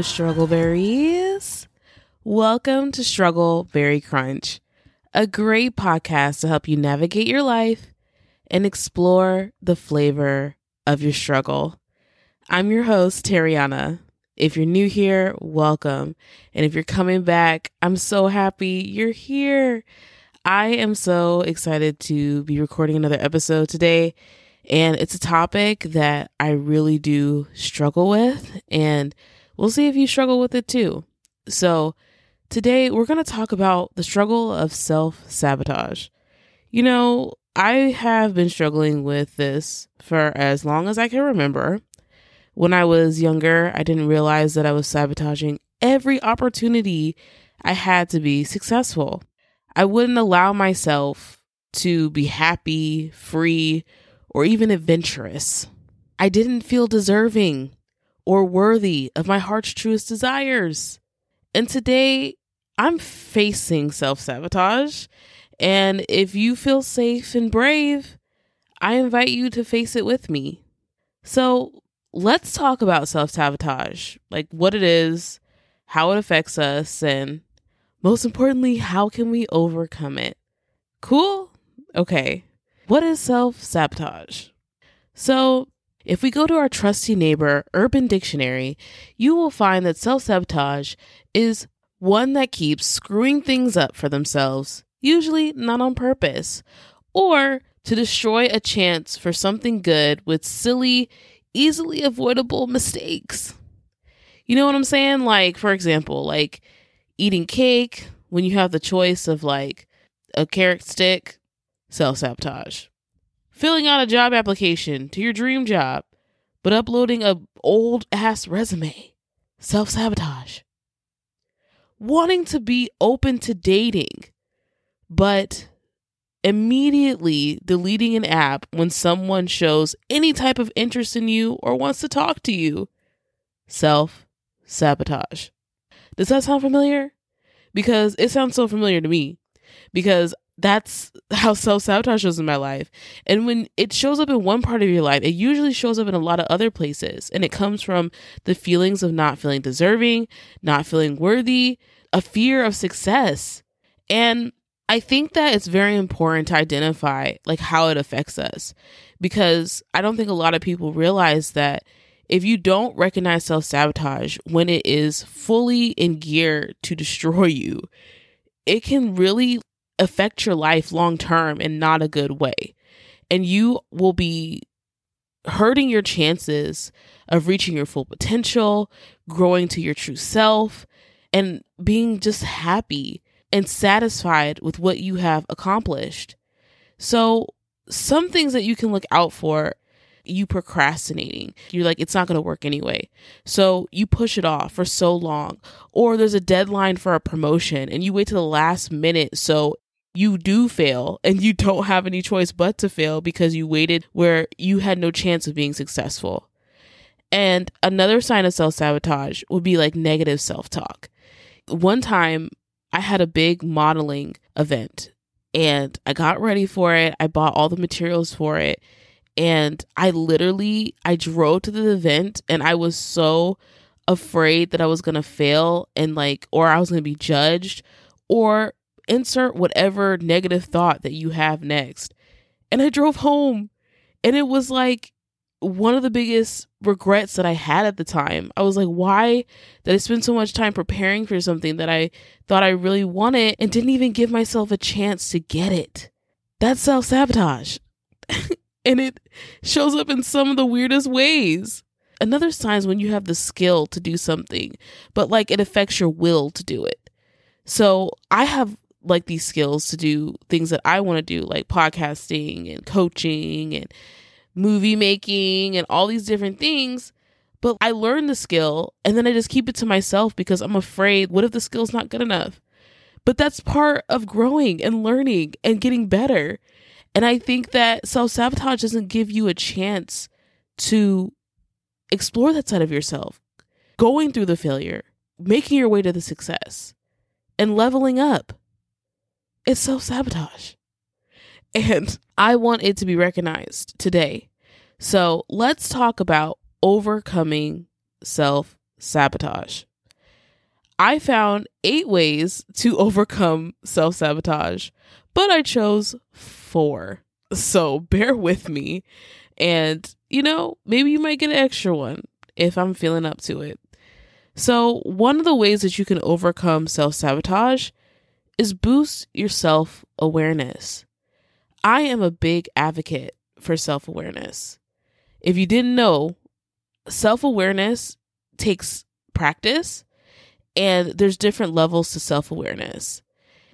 Struggleberries. Welcome to Struggle Berry Crunch, a great podcast to help you navigate your life and explore the flavor of your struggle. I'm your host, Tariana. If you're new here, welcome. And if you're coming back, I'm so happy you're here. I am so excited to be recording another episode today. And it's a topic that I really do struggle with. And we'll see if you struggle with it too. So, today we're going to talk about the struggle of self sabotage. You know, I have been struggling with this for as long as I can remember. When I was younger, I didn't realize that I was sabotaging every opportunity I had to be successful. I wouldn't allow myself to be happy, free, or even adventurous. I didn't feel deserving or worthy of my heart's truest desires. And today, I'm facing self sabotage. And if you feel safe and brave, I invite you to face it with me. So let's talk about self sabotage like what it is, how it affects us, and most importantly, how can we overcome it? Cool? Okay. What is self sabotage? So, if we go to our trusty neighbor, Urban Dictionary, you will find that self sabotage is one that keeps screwing things up for themselves, usually not on purpose, or to destroy a chance for something good with silly, easily avoidable mistakes. You know what I'm saying? Like, for example, like eating cake when you have the choice of like a carrot stick, self sabotage. Filling out a job application to your dream job, but uploading a old ass resume, self sabotage. Wanting to be open to dating, but immediately deleting an app when someone shows any type of interest in you or wants to talk to you. Self sabotage. Does that sound familiar? Because it sounds so familiar to me. Because that's how self sabotage shows in my life. And when it shows up in one part of your life, it usually shows up in a lot of other places. And it comes from the feelings of not feeling deserving, not feeling worthy, a fear of success. And I think that it's very important to identify like how it affects us because I don't think a lot of people realize that if you don't recognize self sabotage when it is fully in gear to destroy you, it can really affect your life long term in not a good way. And you will be hurting your chances of reaching your full potential, growing to your true self, and being just happy and satisfied with what you have accomplished. So, some things that you can look out for you procrastinating. You're like, it's not going to work anyway. So you push it off for so long. Or there's a deadline for a promotion and you wait to the last minute. So you do fail and you don't have any choice but to fail because you waited where you had no chance of being successful. And another sign of self sabotage would be like negative self talk. One time I had a big modeling event and I got ready for it. I bought all the materials for it. And I literally I drove to the event and I was so afraid that I was going to fail and like or I was going to be judged or insert whatever negative thought that you have next. And I drove home and it was like one of the biggest regrets that I had at the time. I was like, why did I spend so much time preparing for something that I thought I really wanted and didn't even give myself a chance to get it? That's self sabotage. and it shows up in some of the weirdest ways. Another sign is when you have the skill to do something, but like it affects your will to do it. So I have like these skills to do things that I want to do, like podcasting and coaching and movie making and all these different things. But I learn the skill and then I just keep it to myself because I'm afraid what if the skill's not good enough? But that's part of growing and learning and getting better. And I think that self sabotage doesn't give you a chance to explore that side of yourself, going through the failure, making your way to the success, and leveling up. It's self sabotage. And I want it to be recognized today. So let's talk about overcoming self sabotage. I found eight ways to overcome self sabotage, but I chose four. So bear with me. And, you know, maybe you might get an extra one if I'm feeling up to it. So, one of the ways that you can overcome self sabotage is boost your self awareness. I am a big advocate for self awareness. If you didn't know, self awareness takes practice and there's different levels to self awareness.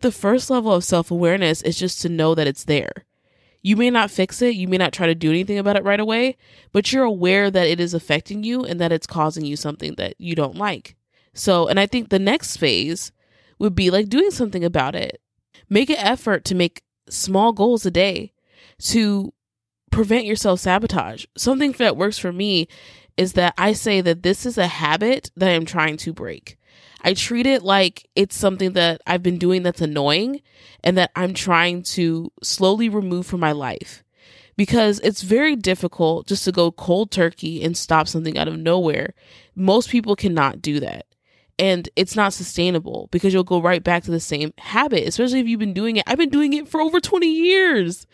The first level of self awareness is just to know that it's there. You may not fix it, you may not try to do anything about it right away, but you're aware that it is affecting you and that it's causing you something that you don't like. So, and I think the next phase would be like doing something about it. Make an effort to make small goals a day to prevent yourself sabotage. Something that works for me is that I say that this is a habit that I'm trying to break. I treat it like it's something that I've been doing that's annoying and that I'm trying to slowly remove from my life. Because it's very difficult just to go cold turkey and stop something out of nowhere. Most people cannot do that. And it's not sustainable because you'll go right back to the same habit, especially if you've been doing it. I've been doing it for over 20 years.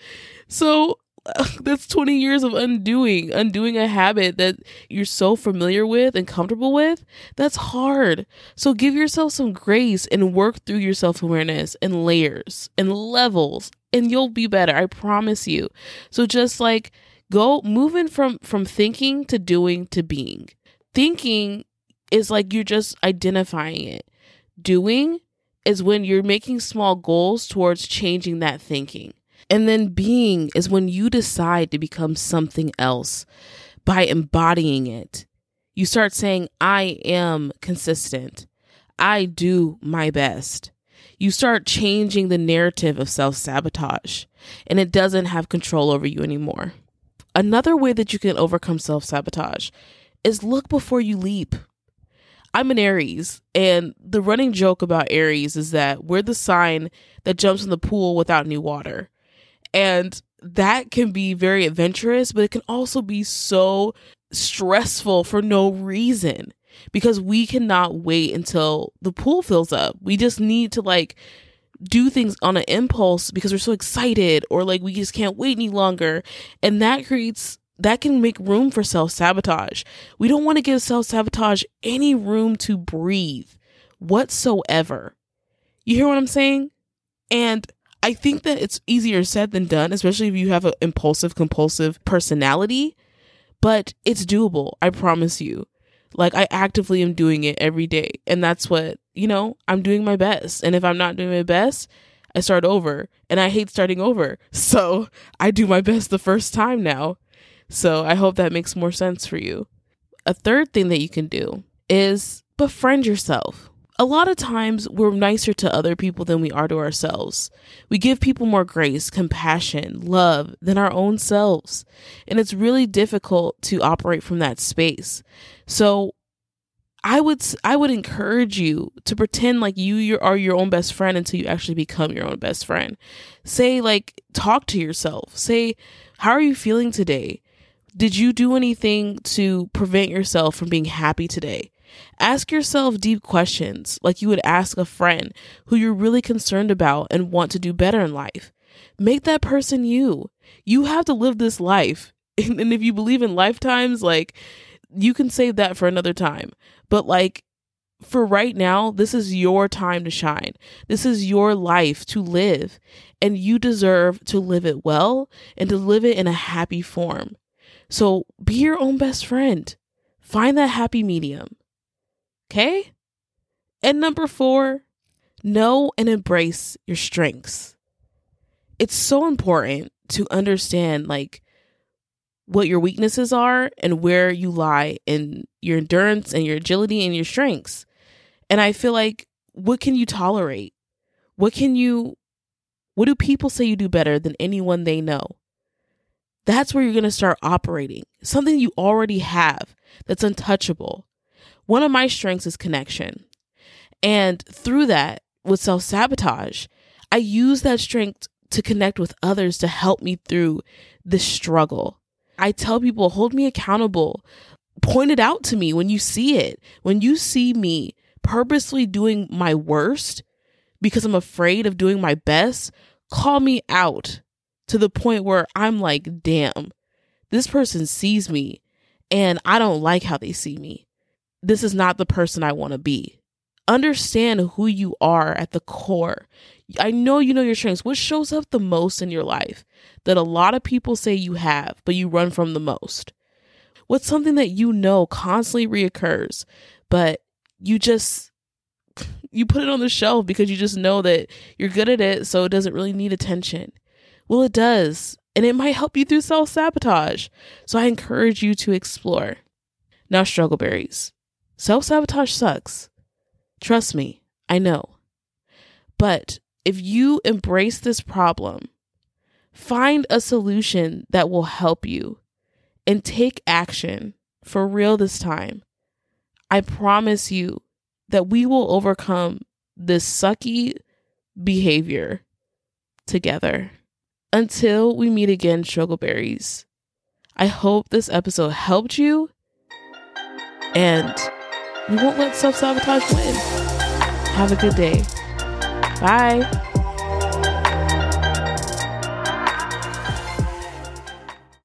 So that's 20 years of undoing, undoing a habit that you're so familiar with and comfortable with. That's hard. So give yourself some grace and work through your self awareness and layers and levels, and you'll be better. I promise you. So just like go moving from from thinking to doing to being. Thinking is like you're just identifying it. Doing is when you're making small goals towards changing that thinking. And then being is when you decide to become something else by embodying it. You start saying, I am consistent. I do my best. You start changing the narrative of self sabotage, and it doesn't have control over you anymore. Another way that you can overcome self sabotage is look before you leap. I'm an Aries, and the running joke about Aries is that we're the sign that jumps in the pool without any water. And that can be very adventurous, but it can also be so stressful for no reason because we cannot wait until the pool fills up. We just need to like do things on an impulse because we're so excited or like we just can't wait any longer. And that creates that can make room for self sabotage. We don't want to give self sabotage any room to breathe whatsoever. You hear what I'm saying? And I think that it's easier said than done, especially if you have an impulsive, compulsive personality, but it's doable. I promise you. Like, I actively am doing it every day. And that's what, you know, I'm doing my best. And if I'm not doing my best, I start over. And I hate starting over. So I do my best the first time now. So I hope that makes more sense for you. A third thing that you can do is befriend yourself a lot of times we're nicer to other people than we are to ourselves. We give people more grace, compassion, love than our own selves. And it's really difficult to operate from that space. So I would I would encourage you to pretend like you are your own best friend until you actually become your own best friend. Say like talk to yourself. Say how are you feeling today? Did you do anything to prevent yourself from being happy today? Ask yourself deep questions like you would ask a friend who you're really concerned about and want to do better in life. Make that person you. You have to live this life. And if you believe in lifetimes, like you can save that for another time. But like for right now, this is your time to shine. This is your life to live. And you deserve to live it well and to live it in a happy form. So be your own best friend. Find that happy medium. Okay? And number four, know and embrace your strengths. It's so important to understand like what your weaknesses are and where you lie in your endurance and your agility and your strengths. And I feel like what can you tolerate? What can you what do people say you do better than anyone they know? That's where you're going to start operating. Something you already have that's untouchable. One of my strengths is connection. And through that, with self sabotage, I use that strength to connect with others to help me through this struggle. I tell people, hold me accountable. point it out to me when you see it. When you see me purposely doing my worst because I'm afraid of doing my best, call me out to the point where I'm like, damn, this person sees me and I don't like how they see me. This is not the person I want to be. Understand who you are at the core. I know you know your strengths. What shows up the most in your life that a lot of people say you have, but you run from the most? What's something that you know constantly reoccurs, but you just you put it on the shelf because you just know that you're good at it, so it doesn't really need attention. Well, it does, and it might help you through self sabotage. So I encourage you to explore. Now, struggle berries. Self sabotage sucks. Trust me, I know. But if you embrace this problem, find a solution that will help you and take action for real this time, I promise you that we will overcome this sucky behavior together. Until we meet again, Struggleberries, I hope this episode helped you and we won't let self sabotage win. Have a good day. Bye.